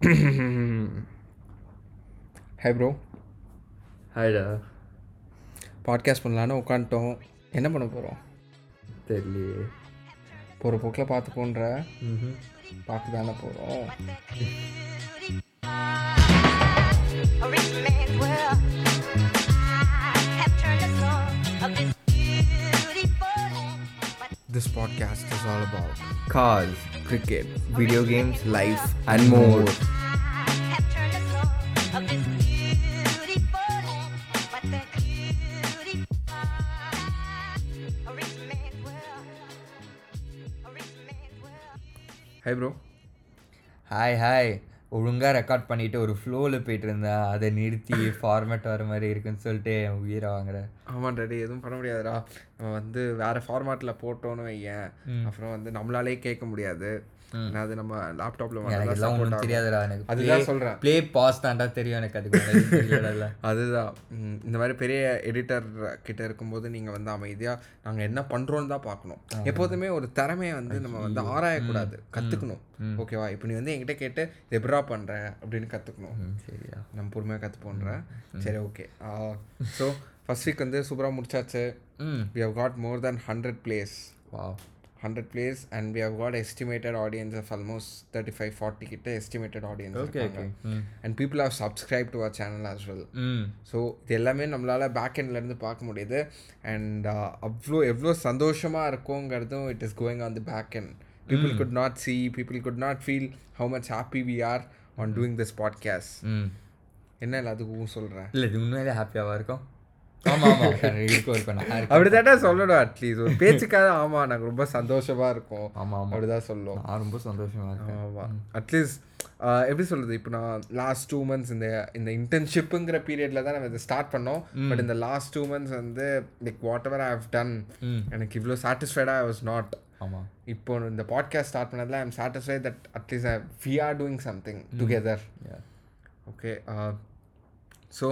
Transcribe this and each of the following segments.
Hi bro ஹாய்டா podcast பண்ணலான்னு உட்காந்துட்டோம் என்ன பண்ண போகிறோம் தெரியலையே போகிற போக்கில் பார்த்துக்கோன்ற. பார்க்க தானே போகிறோம் this podcast is all about cars, cricket, video games, life, and more. Hi, bro. Hi, hi. ஒழுங்காக ரெக்கார்ட் பண்ணிட்டு ஒரு ஃப்ளோவில் போயிட்டு இருந்தேன் அதை நிறுத்தி ஃபார்மேட் வர மாதிரி இருக்குன்னு சொல்லிட்டு என் உயிரை வாங்குறேன் ஆமாம் டாடி எதுவும் பண்ண முடியாதுடா. நம்ம வந்து வேறு ஃபார்மேட்டில் போட்டோன்னு வையேன். அப்புறம் வந்து நம்மளாலே கேட்க முடியாது. அது நம்ம லேப்டாப்பில் எனக்கு எல்லாம் ஒன்றும் தெரியாதுடா எனக்கு அதுதான் சொல்கிறேன் ப்ளே பாஸ் தான்டா தெரியும் எனக்கு அதுக்கு அதுதான். இந்த மாதிரி பெரிய எடிட்டர் கிட்ட இருக்கும்போது நீங்கள் வந்து அமைதியாக நாங்கள் என்ன பண்ணுறோன்னு தான் பார்க்கணும். எப்போதுமே ஒரு திறமையை வந்து நம்ம வந்து ஆராயக்கூடாது. கற்றுக்கணும் ஓகேவா? இப்போ நீ வந்து என்கிட்ட கேட்டு இது எப்படா பண்ணுற அப்படின்னு கற்றுக்கணும் சரியா. நம்ம பொறுமையாக கற்றுப்போன்றேன் சரி ஓகே. ஸோ ஃபர்ஸ்ட் வீக் வந்து சூப்பராக முடிச்சாச்சு. We have got more than hundred plays வா hundred plays and we have got estimated audience of almost thirty five forty கிட்ட estimated audience okay and people have subscribe to our channel as well so இது எல்லாமே நம்மளால் back இருந்து பார்க்க முடியுது. And அவ்வளோ எவ்வளோ சந்தோஷமாக இருக்குங்கிறதும் it is going on the back end people could not see people could not feel how much happy we are on doing this podcast hmm என்ன எல்லாத்துக்கும் சொல்கிறேன் இல்லை இது உண்மையிலே ஹாப்பியாவா இருக்கும். அப்படிதாட்டா சொல்லணும் அட்லீஸ்ட் ஒரு பேச்சுக்காக ஆமாம் நாங்கள் ரொம்ப சந்தோஷமாக இருக்கோம். ஆமாம் அப்படிதான் சொல்லுவோம் நான் ரொம்ப சந்தோஷமா இருக்கேன். ஆமாம் அட்லீஸ்ட் எப்படி சொல்கிறது இப்போ நான் லாஸ்ட் டூ மந்த்ஸ் இந்த இந்த இன்டர்ன்ஷிப்புங்கிற பீரியடில் தான் நம்ம இதை ஸ்டார்ட் பண்ணோம். பட் இந்த லாஸ்ட் டூ மந்த்ஸ் வந்து like whatever I have done எனக்கு இவ்வளோ சாட்டிஸ்ஃபைடாக ஐ வாஸ் நாட் ஆமாம் இப்போ இந்த பாட்காஸ்ட் ஸ்டார்ட் பண்ணதில் I am satisfied that at least I we are doing something together Yeah. Okay so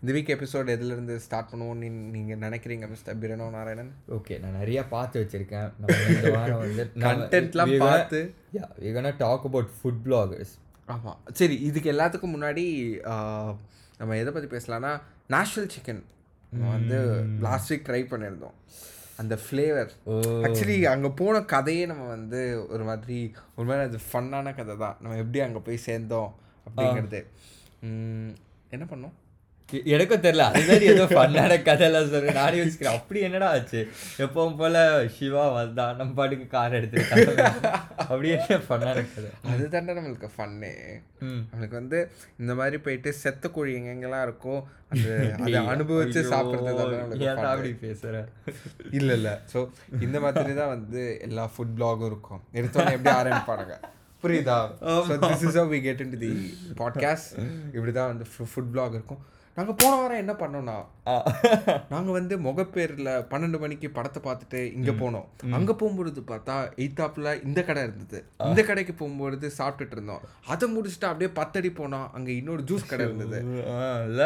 இந்த வீக் எபிசோட் எதுலேருந்து ஸ்டார்ட் பண்ணுவோம்னு நீங்கள் நினைக்கிறீங்க மிஸ்டர் பிரனோ நாராயணன் ஓகே நான் நிறைய பார்த்து வச்சிருக்கேன். நம்ம இந்த வாரம் வந்து Contentலாம் பார்த்து. Yeah we gonna talk about food bloggers ஆமாம் சரி இதுக்கு எல்லாத்துக்கும் முன்னாடி ஆஹ், நம்ம எதை பற்றி பேசலாம்னா நேஷ்னல் சிக்கன் வந்து லாஸ்ட் வீக் ட்ரை பண்ணியிருந்தோம். அந்த ஃப்ளேவர் ஆக்சுவலி அங்கே போன கதையே நம்ம வந்து ஒரு மாதிரி ஒரு மாதிரி அது ஃபன்னான கதை தான் நம்ம எப்படி அங்கே போய் சேர்ந்தோம் அப்படிங்கிறது. என்ன பண்ணோம்? எனக்கும் தெரியல. அதுதான் ஏதோ ஃபன்னான கதையெல்லாம் சொல்றேன் நானே யோசிக்கிறேன். அப்படி என்னடா ஆச்சு? எப்பவும் போல சிவா வந்தான் நம்ம பாட்டுக்கு கார் எடுத்துருக்காங்க அப்படி என்ன ஃபன்னான கதை? அதுதாண்டா நம்மளுக்கு ஃபன்னே நம்மளுக்கு வந்து இந்த மாதிரி போயிட்டு செத்த கோழி எங்கெங்கெல்லாம் இருக்கோ அந்த அதை அனுபவிச்சு சாப்பிட்றது. அப்படி பேசுற? இல்ல இல்ல. ஸோ இந்த மாதிரி தான் வந்து எல்லா ஃபுட் பிளாகும் இருக்கும். எடுத்தோன்னே எப்படி ஆரம்பிப்பானுங்க? புரியுதா? So this is we get in the podcast இப்படி தான் வந்து ஃபுட் பிளாக் இருக்கும். நாங்கள் போன வாரம் என்ன பண்ணோம்னா நாங்கள் வந்து முகப்பேரில் பன்னெண்டு மணிக்கு படத்தை பார்த்துட்டு இங்கே போனோம். அங்கே போகும்பொழுது பார்த்தா எய்த்தாப்பில் இந்த கடை இருந்தது. இந்த கடைக்கு போகும்பொழுது சாப்பிட்டுட்டு இருந்தோம். அதை முடிச்சுட்டு அப்படியே பத்தடி போனோம். அங்கே இன்னொரு ஜூஸ் கடை இருந்தது. இல்ல?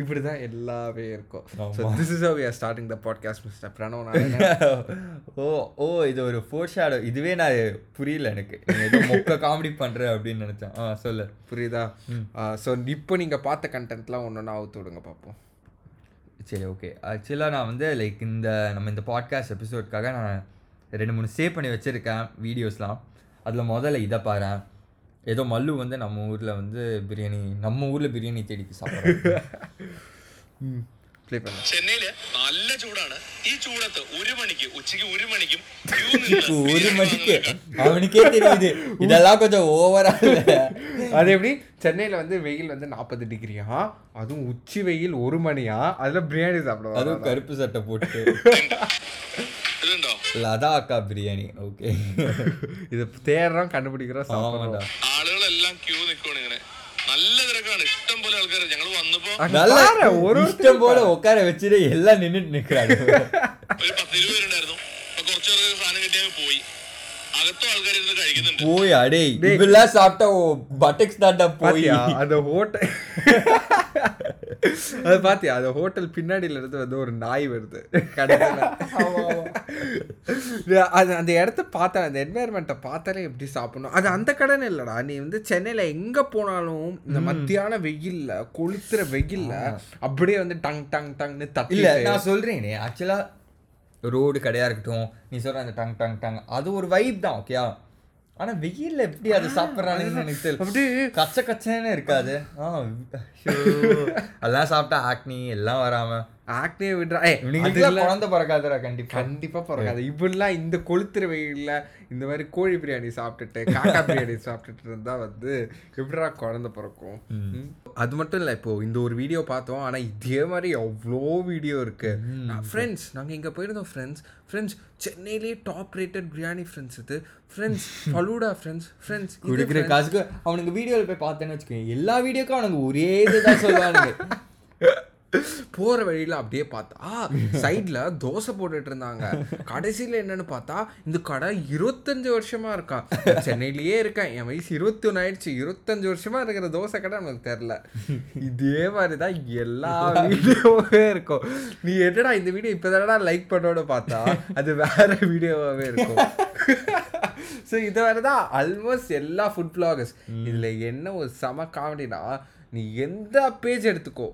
இப்படி தான் எல்லாமே இருக்கும். So this is we are starting the podcast mister Pranav ஓ ஓ இது ஒரு ஃபோர் ஷேடோ இதுவே நான் புரியல எனக்கு. மொக்க காமெடி பண்ற அப்படின்னு நினைச்சேன். ஆ சொல்லு. புரியுதா? ஸோ இப்போ நீங்கள் பார்த்த கண்டென்ட்லாம் ஒன்று ஒன்றா அவுத்து விடுங்க பார்ப்போம் சரி ஓகே ஆக்சுவலாக நான் வந்து லைக் இந்த நம்ம இந்த பாட்காஸ்ட் எபிசோட்காக நான் ரெண்டு மூணு சேவ் பண்ணி வச்சுருக்கேன் வீடியோஸ்லாம் அதில் முதல்ல இதை பாரேன். ஏதோ மல்லு வந்து நம்ம ஊரில் வந்து பிரியாணி நம்ம ஊரில் பிரியாணி தேடிக்கு சாப்பிட்றோம் ചെന്നൈയില് നല്ല ചൂടാണ് ഈ ചൂടത്ത് ഒരു മണിക്ക് ഉച്ചയ്ക്ക് ഒരു മണിക്കും queue നിന്ന് ஒரு ബിരിയാണി மணிக்கு വാങ്ങുന്നവർക്ക് அவனுக்கே தெரியுது இதெல்லாம் கொஞ்சம் ஓவரா அது எப்படி சென்னையில் வந்து வெயில் வந்து நாற்பது டிகிரியா அதுவும் உச்சி வெயில் ஒரு மணியா அதில் பிரியாணி சாப்பிடுவாங்க அதுவும் கருப்பு சட்டை போட்டு ഇതുണ്ടോ லதாக்கா பிரியாணி ஓகே இது தேடுறோம் கண்டுபிடிக்கிறோம் ஆமாடா சாப்பிட்றோம் ആളുകളെല്ലാം ക്യൂ നിൽക്കുവാണ് ഇങ്ങനെ നല്ല തിരക്കാണ്. ഇഷ്ടം പോലെ ആൾക്കാർ ഞങ്ങൾ വന്നപ്പോ നല്ല ഇഷ്ടം പോലെ ഒക്കാരെ വെച്ചിട്ട് എല്ലാം നിന്നിട്ട് നിൽക്കാണ് ഒരു പത്ത് ഇരുപത് പേരുണ്ടായിരുന്നു കുറച്ചു സാധനം കിട്ടിയാൽ പോയി. അകത്തും ആൾക്കാർ ഇരുന്ന് കഴിക്കുന്നുണ്ട് போய் அடே இப்பெல்லாம் சாப்பிட்டா பட்டக்ஸ் தாண்டா போய் பாத்தியா அந்த ஹோட்டல் அது பாத்தியா அது ஹோட்டல் பின்னாடியில இருந்து வந்து ஒரு நாய் வருது கடைசியில அது அந்த இடத்த பார்த்தா அந்த என்வாயர்மெண்ட்டை பார்த்தாலே எப்படி சாப்பிடணும் அது அந்த கடைன்னு இல்லடா நீ வந்து சென்னையில எங்க போனாலும் இந்த மத்தியான வெயில்ல கொளுத்துற வெயில்ல அப்படியே வந்து டங் டங் டங்னு தட்டி இல்ல நான் சொல்றேனே ஆக்சுவலா ரோடு கடையா இருக்கட்டும் நீ சொல்ற அந்த டங் டங் டங் அது ஒரு வைப் தான் ஓகேயா ஆனா வெயில்ல எப்படி அதை சாப்பிட்றானுன்னு எனக்கு தெரியல. அப்படியே கச்ச கச்சன்னு இருக்காது. ஆ. அதெல்லாம் சாப்பிட்டா ஆக்னி எல்லாம் வராம. ஆக்னே விடுறா. ஏ குழந்தை பிறக்காதுடா கண்டிப்பா. கண்டிப்பா பிறக்காது. இப்படிலாம் இந்த கொளுத்துற வெயில்ல இந்த மாதிரி கோழி பிரியாணி சாப்பிட்டுட்டு காக்கா பிரியாணி சாப்பிட்டுட்டு இருந்தா வந்து எப்படிடா குழந்தை பிறக்கும். அது மட்டும் இல்லை இப்போ இந்த ஒரு வீடியோ பார்த்தோம் ஆனா இதே மாதிரி எவ்வளோ வீடியோ இருக்கு. ஃப்ரெண்ட்ஸ் நாங்க இங்க போயிருந்தோம் ஃப்ரெண்ட்ஸ் ஃப்ரெண்ட்ஸ் சென்னையிலேயே டாப் ரேட்டட் பிரியாணி ஃப்ரெண்ட்ஸ் இது. ஃப்ரெண்ட்ஸ் ஃபலூடா ஃப்ரெண்ட்ஸ் ஃப்ரெண்ட்ஸ் குடுக்குற காசுக்கு அவனுக்கு வீடியோல போய் பார்த்தேன்னு வச்சுக்கோங்க எல்லா வீடியோக்கும் அவனுக்கு ஒரே இதுதான் சொல்லுவானுங்க. போற வழியில அப்படியே பார்த்தா சைட்ல தோசை போட்டுட்டு இருந்தாங்க. கடைசியில என்னன்னு பார்த்தா இந்த கடை இருபத்தஞ்சு வருஷமா இருக்கா. சென்னையிலேயே இருக்கேன். என் வயசு இருபத்தி ஒன்று ஆயிடுச்சு. இருபத்தஞ்சு வருஷமா இருக்கிற தோசை கடை நமக்கு தெரில இதே மாதிரிதான் எல்லா வீடியோவே இருக்கும். நீ என்னடா இந்த வீடியோ இப்போதானடா லைக் பண்ணோட பார்த்தா அது வேற வீடியோவாவே இருக்கும். ஸோ இது வேறு தான் ஆல்மோஸ்ட் எல்லா ஃபுட் vloggers. இதுல என்ன ஒரு செம காமெடினா நீ எந்த பேஜ் எடுத்துக்கோ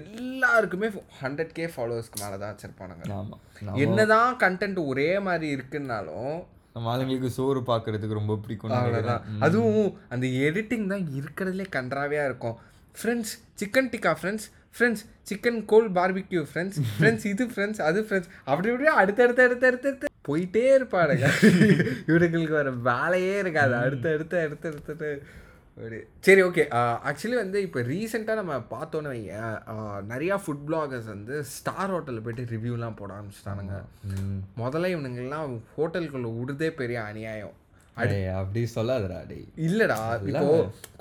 எல்லாருக்குமே ஹண்ட்ரட் கே ஃபாலோவர்ஸ்க்கு மேலே தான் வச்சிருப்பானுங்க. ஆமா. என்னதான் கண்டென்ட் ஒரே மாதிரி இருக்குன்னாலும் நம்ம ஆளுங்களுக்கு சோறு பார்க்கறதுக்கு ரொம்ப பிடிக்கும் அவ்வளோதான் அதுவும் அந்த எடிட்டிங் தான் இருக்கிறதுலே கன்றாவியாக இருக்கும். Friends chicken tikka friends friends chicken coal barbecue friends friends இது ஃப்ரெண்ட்ஸ் அது ஃப்ரெண்ட்ஸ் அப்படி இப்படியே அடுத்தடுத்து அடுத்து அடுத்து அடுத்து போயிட்டே இருப்பானுங்க. இவனுங்களுக்கு வேற வேலையே இருக்காது. அடுத்து அடுத்து அடுத்து அடுத்துட்டு சரி ஓகே ஆக்சுவலி வந்து இப்போ ரீசெண்டாக நம்ம பார்த்தோன்னு வையேன் நிறையா ஃபுட் பிளாகர்ஸ் வந்து ஸ்டார் ஹோட்டலில் போயிட்டு ரிவ்யூலாம் போட ஆரம்பிச்சிட்டானுங்க. முதல்ல இவனுங்கெல்லாம் ஹோட்டலுக்குள்ள விடுதே பெரிய அநியாயம். அப்படி சொல்லாதடா டேய். இல்லடா இப்போ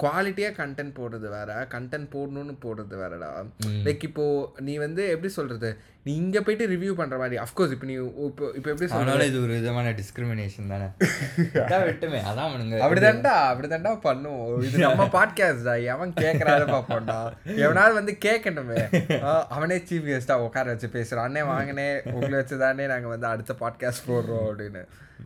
குவாலிட்டியா கண்டென்ட் போடுறது வேற கண்டென்ட் போடணும்னு போடுறது வேறடா. லைக் இப்போ நீ வந்து எப்படி சொல்றது? நீ இங்க போயிட்டு ரிவ்யூ பண்ற மாதிரி அஃப்கோர்ஸ் இப்போ நீ இப்போ இப்போ எப்படி சொல்றது? அதனால இது ஒரு விதமான டிஸ்கிரிமினேஷன் தானே? அதான் விட்டுமே அதான் அவனுங்க அப்படிதான்டா அப்படிதான்டா பண்ணுவோம். இது நம்ம பாட்காஸ்டா எவன் கேட்கறாரு பாப்போம்டா எவனாவது வந்து கேட்கணுமே அவனே சீஃப் கெஸ்டா உட்கார வச்சு பேசுறான். அண்ணே வாங்கினே உங்களை வச்சு தானே நாங்க வந்து அடுத்த பாட்காஸ்ட் போடுறோம் அப்படின்னு.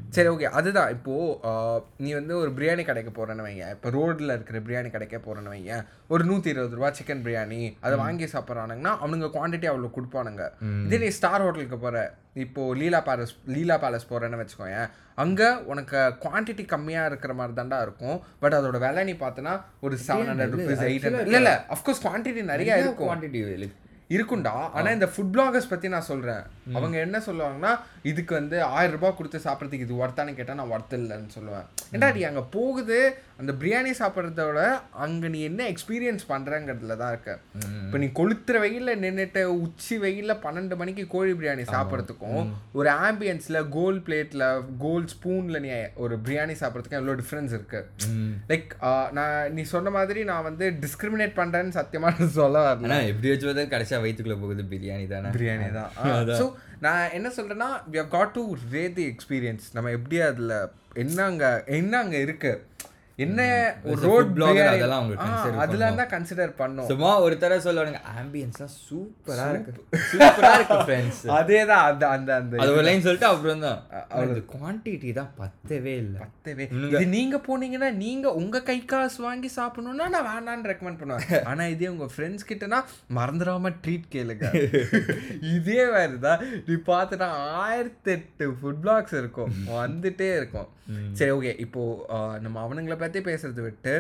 சரி ஓகே அதுதான். இப்போ ஆ, நீ வந்து ஒரு பிரியாணி கடைக்கு போறேன்னு வைங்க. இப்போ ரோட்ல இருக்கிற பிரியாணி கடைக்கே போறேன்னு வைங்க. ஒரு நூத்தி இருபது ரூபா சிக்கன் பிரியாணி அதை வாங்கி சாப்பிட்றானுங்கன்னா அவனுங்க குவான்டிட்டி அவ்வளோ கொடுப்பானுங்க. இதே நீ ஸ்டார் ஹோட்டலுக்கு போற. இப்போ லீலா பேலஸ் லீலா பேலஸ் போறேன்னு வச்சுக்கோயேன். அங்க உனக்கு குவான்டிட்டி கம்மியா இருக்கிற மாதிரி தாண்டா இருக்கும். பட் அதோட விலை நீ பார்த்தனா ஒரு seven hundred rupees eight hundred இல்ல இல்ல. அஃப்கோர்ஸ் குவான்டிட்டி நிறைய இருக்கும். குவான்டிட்டி இருக்கும்டா. ஆனா இந்த ஃபுட் பிளாகர்ஸ் பத்தி நான் சொல்றேன். அவங்க என்ன சொல்லுவாங்கன்னா இதுக்கு வந்து ஆயிரம் ரூபாய் கொடுத்து சாப்பிட்றதுக்கு இது ஒர்த்தான்னு கேட்டா நான் ஒர்த் இல்லைன்னு சொல்லுவேன். ஏன்டா நீ அங்க போகுது அந்த பிரியாணி சாப்பிட்றதோட அங்க நீ என்ன எக்ஸ்பீரியன்ஸ் பண்றங்கிறதுல தான் இருக்க. இப்போ நீ கொளுத்துற வெயில்ல நின்னுட்டு உச்சி வெயில்ல பன்னெண்டு மணிக்கு கோழி பிரியாணி சாப்பிட்றதுக்கும் ஒரு ஆம்பியன்ஸ்ல கோல் பிளேட்ல கோல் ஸ்பூன்ல நீ ஒரு பிரியாணி சாப்பிட்றதுக்கும் எவ்வளோ டிஃப்ரென்ஸ் இருக்கு. லைக் நான் நீ சொன்ன மாதிரி நான் வந்து டிஸ்கிரிமினேட் பண்றேன்னு சத்தியமா சொல்ல வரல. எப்படி வச்சு பார்த்தா கடைசியா வயிற்றுக்குள்ள போகுது பிரியாணி தானே? பிரியாணி தான். ஸோ நான் என்ன சொல்றேன்னா we have got to rate the experience நம்ம எப்படி அதுல என்ன அங்க என்ன அங்க இருக்கு? என்ன ஒரு ரோட் அதெல்லாம் அவங்க consider அதுல தான் கன்சிடர் பண்ணோம். சும்மா ஒரு தடவை சொல்லுவானுங்க ஆம்பியன்ஸ்லாம் சூப்பரா இருக்கு. சூப்பரா இருக்கு ஃப்ரெண்ட்ஸ் அந்த அந்த அந்த அது ஒரு லைன் சொல்லிட்டு அப்புறம் தான். அது குவான்டிட்டி தான் பத்தவே இல்லை. பத்தவே இது நீங்க போனீங்கன்னா நீங்க உங்க கை காசு வாங்கி சாப்பிடணும்னா நான் வேணான்னு ரெக்கமெண்ட் பண்ணுவேன். ஆனா இதே உங்க ஃப்ரெண்ட்ஸ் கிட்டனா மறந்துடாம ட்ரீட் கேளுங்க. இதே மாதிரிதான் நீ பார்த்துட்டா ஆயிரத்தி எட்டு ஃபுட் பிளாக்ஸ் இருக்கும் வந்துட்டே இருக்கும். சரி ஓகே இப்போ நம்ம அவனுங்களை பத்தி பேசுறதை விட்டு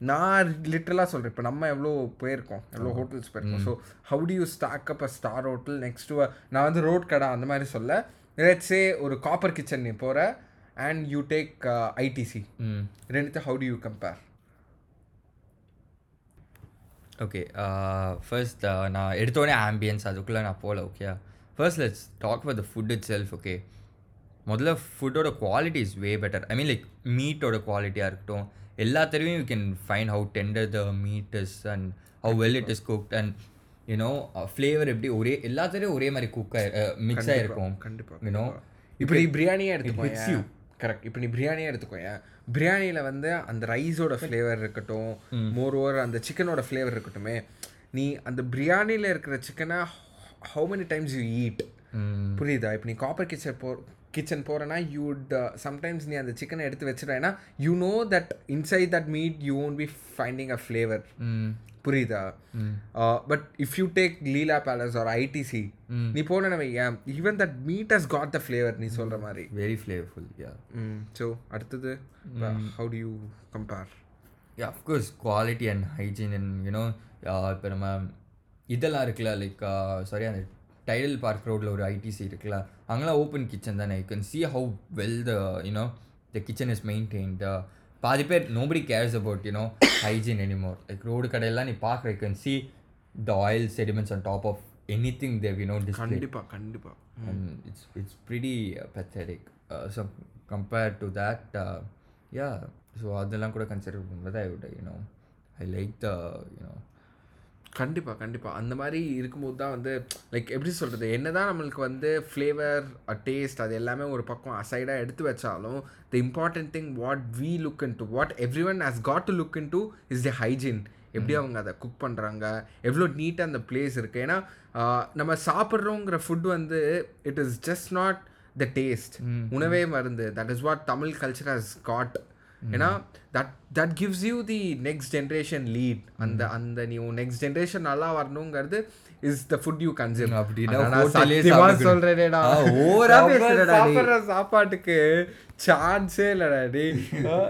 நான் லிட்டரலாக சொல்கிறேன் இப்போ நம்ம எவ்வளோ போயிருக்கோம். எவ்வளோ ஹோட்டல்ஸ் போயிருக்கோம். So how do you stack up a star hotel next நான் வந்து ரோட் கடை அந்த மாதிரி சொல்ல. லெட்ஸே ஒரு காப்பர் கிச்சன் நீ போகிற அண்ட் யூ டேக் ஐடிசி ம். ரெண்டுத்தையும் how do you compare okay first நான் எடுத்தோடனே ஆம்பியன்ஸ் அதுக்குள்ளே நான் போகல okay first let's talk about the food itself okay முதல்ல ஃபுட்டோட quality is way better I mean like மீட்டோட குவாலிட்டியாக இருக்கட்டும். எல்லாத்துலேயும் you can fine how tender the meat is and how well it is cooked and you know flavour எப்படி ஒரே எல்லாத்துலேயும் ஒரே மாதிரி cook mix ஆகிருக்கும் கண்டிப்பா, யூனோ இப்போ நீ பிரியாணியே hits you. எடுத்துக்கோயேன் கரெக்ட் இப்போ நீ பிரியாணியே எடுத்துக்கோயேன் பிரியாணியில் வந்து அந்த ரைஸோட ஃப்ளேவர் இருக்கட்டும். மோர் ஓவர் அந்த சிக்கனோட ஃப்ளேவர் இருக்கட்டுமே. நீ அந்த பிரியாணியில் இருக்கிற சிக்கனை how many times you eat புரியுதா? இப்போ நீ காப்பர் கிச்சன் போ கிச்சன் போகிறேன்னா யூட் சம்டைம்ஸ் நீ அந்த சிக்கனை எடுத்து வச்சிருவேன்னா you know that inside that meat you won't be finding a flavour புரியுதா? But if you take Leela Palace or ITC நீ போன வையன் even that meat has got the flavour நீ சொல்கிற மாதிரி. வெரி ஃப்ளேவர்ஃபுல் யா ஸோ அடுத்தது how do you compare yeah of course quality and hygiene and you know இப்போ நம்ம இதெல்லாம் இருக்குல்ல லைக் சாரி அந்த டைடல் பார்க் ரோடில் ஒரு ஐடிசி இருக்குல்ல அங்கெல்லாம் ஓப்பன் கிச்சன் தானே. You can see how well the you know the kitchen is maintained பாதி பேர் nobody cares about you know hygiene anymore like road கடையெல்லாம் நீ பார்க்குற you can see the oil sediments on top of anything they you know கண்டிப்பாக கண்டிப்பாக and it's it's pretty uh, pathetic. Uh, so compared to that, uh, yeah. So அதெல்லாம் கூட consider பண்ணுறது ஐ know. I like the you know கண்டிப்பாக கண்டிப்பாக அந்த மாதிரி இருக்கும்போது தான் வந்து லைக் எப்படி சொல்கிறது என்னதான் நம்மளுக்கு வந்து ஃப்ளேவர் டேஸ்ட் அது எல்லாமே ஒரு பக்கம் அசைடாக எடுத்து வச்சாலும் the important thing what we look into what everyone has got to look into is the hygiene எப்படி அவங்க அதை குக் பண்ணுறாங்க எவ்வளோ நீட்டாக அந்த பிளேஸ் இருக்குது ஏன்னா நம்ம சாப்பிட்றோங்கிற ஃபுட் வந்து it is just not the taste உணவே மருந்து. That is what Tamil culture has got ஏன்னா that that gives you the next generation lead அந்த அந்த நீ நெக்ஸ்ட் ஜென்ரேஷன் நல்லா வரணுங்கிறது is the food you consume அப்படின்னா பேசுறடா நீ. சாப்பிடுற சாப்பாட்டுக்கு சான்ஸே இல்லடா டே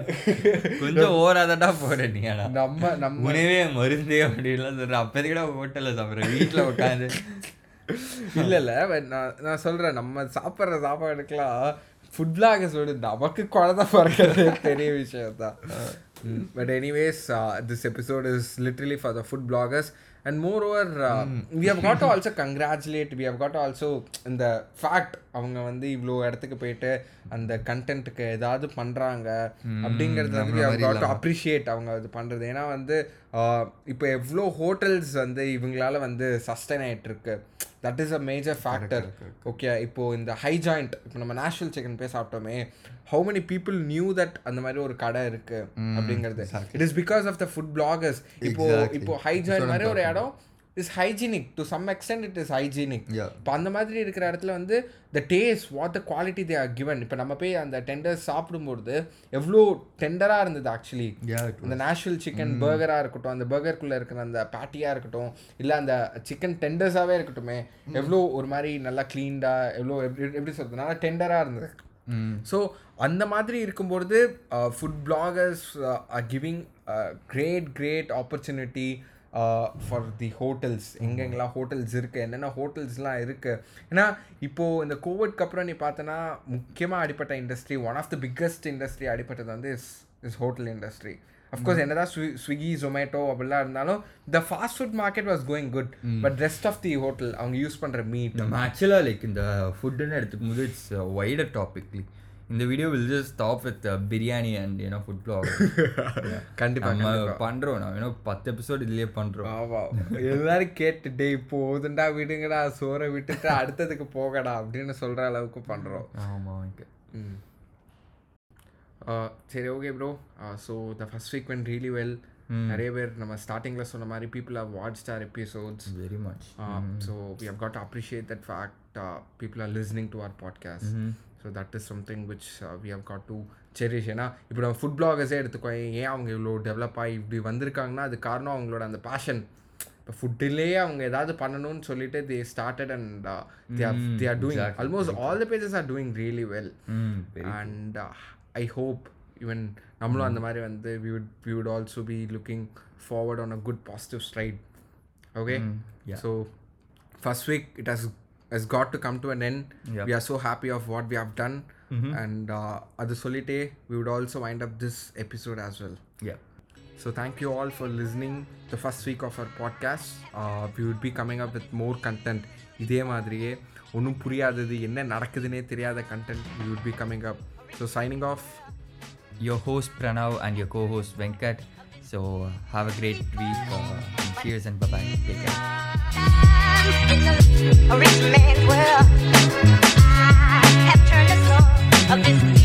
கொஞ்சம் ஓவராதடா போகிற நீ நம்ம நம்ம உணவே மருந்தே அப்படின்லாம் சொல்கிறேன் அப்போதைக்கு கூட ஹோட்டலில் சாப்பிட்றேன் வீட்டில் உட்காந்து இல்ல இல்ல. நான் நான் சொல்றேன். நம்ம சாப்பிட்ற சாப்பாடுக்கெல்லாம் ஃபுட் பிளாகர்ஸ் விட நமக்கு குழந்தை பிறக்கிறது பெரிய விஷயம் தான் but anyways this episode is literally for the food bloggers and moreover we have got also congratulate we have got also இந்த ஃபேக்ட் அவங்க வந்து இவ்வளோ இடத்துக்கு போயிட்டு அந்த கண்டென்ட்டுக்கு ஏதாவது பண்ணுறாங்க அப்படிங்கிறது வந்து got to appreciate அவங்க அது பண்ணுறது ஏன்னா வந்து இப்போ எவ்வளோ ஹோட்டல்ஸ் வந்து இவங்களால வந்து சஸ்டைன் ஆகிட்டு இருக்கு that is a major factor okay இப்போ இந்த ஹை ஜாயிண்ட் இப்போ நம்ம நேஷனல் சிக்கன் போய் சாப்பிட்டோமே how many people knew that அந்த மாதிரி ஒரு கடை இருக்கு அப்படிங்கிறது? It is because of the food bloggers இப்போ. இப்போ ஹை ஜாயிண்ட் மாதிரி ஒரு இடம் is hygienic to some extent it is hygienic. இப்போ அந்த மாதிரி இருக்கிற இடத்துல வந்து the taste what the quality they are given இப்போ நம்ம போய் அந்த டெண்டர்ஸ் சாப்பிடும்போது எவ்வளோ டெண்டராக இருந்தது ஆக்சுவலி அந்த நேஷனல் சிக்கன் பர்கராக இருக்கட்டும் அந்த பர்கருக்குள்ளே இருக்கிற அந்த பேட்டியாக இருக்கட்டும் இல்லை அந்த சிக்கன் டெண்டர்ஸாகவே இருக்கட்டுமே எவ்வளோ ஒரு மாதிரி நல்லா க்ளீன்டாக எவ்வளோ எப்படி எப்படி சொல்கிறது நல்லா டெண்டராக இருந்தது. ஸோ அந்த மாதிரி இருக்கும்பொழுது food bloggers are giving great great opportunity for the hotels எங்கெங்கெல்லாம் ஹோட்டல்ஸ் இருக்குது என்னென்ன ஹோட்டல்ஸ்லாம் இருக்குது ஏன்னா இப்போது இந்த கோவிட்க்கு அப்புறம் நீ பார்த்தனா முக்கியமாக அடிப்பட்ட industry one of the biggest industry அடிப்பட்டது வந்து is is hotel industry of course என்னதான் ஸ்வி- ஸ்விக்கி ஜொமேட்டோ அப்படிலாம் இருந்தாலும் the fast food market was going good but rest of the hotel அவங்க யூஸ் பண்ணுற மீட் நம்ம ஆக்சுவலாக லைக் இந்த ஃபுட்டுன்னு எடுத்துக்கும் போது இட்ஸ் வைடர் டாபிக் இந்த video will just stop with biryani and ஏன்னா ஃபுட் பிளாக் கண்டிப்பா, நம்ம. பண்ணுறோம் நான் ஏன்னா பத்து எபிசோட் இதுலேயே பண்ணுறோம் ஆமா. எல்லாரும் கேட்டுட்டே போதுண்டா விடுங்கடா சோறை விட்டுட்டு அடுத்ததுக்கு போகடா அப்படின்னு சொல்ற அளவுக்கு பண்றோம். ஆமாம் ஓகே. சரி okay bro so the first week when really well நிறைய பேர் நம்ம ஸ்டார்டிங்கில் சொன்ன மாதிரி people are watch our episodes very much so we have got appreciate that fact people are listening to our podcast so that is something which we have got to cherish ஏன்னா இப்போ நம்ம food பிளாகர்ஸே எடுத்துக்கோ ஏன் அவங்க இவ்வளோ develop ஆகி இப்படி வந்திருக்காங்கன்னா அது காரணம் அவங்களோட அந்த பேஷன் இப்போ ஃபுட்டிலேயே அவங்க ஏதாவது பண்ணணும்னு சொல்லிட்டு they started and they are doing almost all the pages are doing really well and I hope even நம்மளும் அந்த மாதிரி வந்து we would we would also be looking forward on a good positive straight okay. So first week it has has got to come to an end Yeah. we are so happy of what we have done and uh, அது சொல்லிட்டே we would also wind up this episode as well yeah so thank you all for listening the first week of our podcast uh, we would be coming up with more content இதே மாதிரியே ஒன்றும் புரியாதது என்ன நடக்குதுன்னே தெரியாத content we would be coming up so signing off your host Pranav and your co-host Venkat. So have a great week. Uh, cheers and bye bye. Take care. a rich man's world. I have turned the soul of this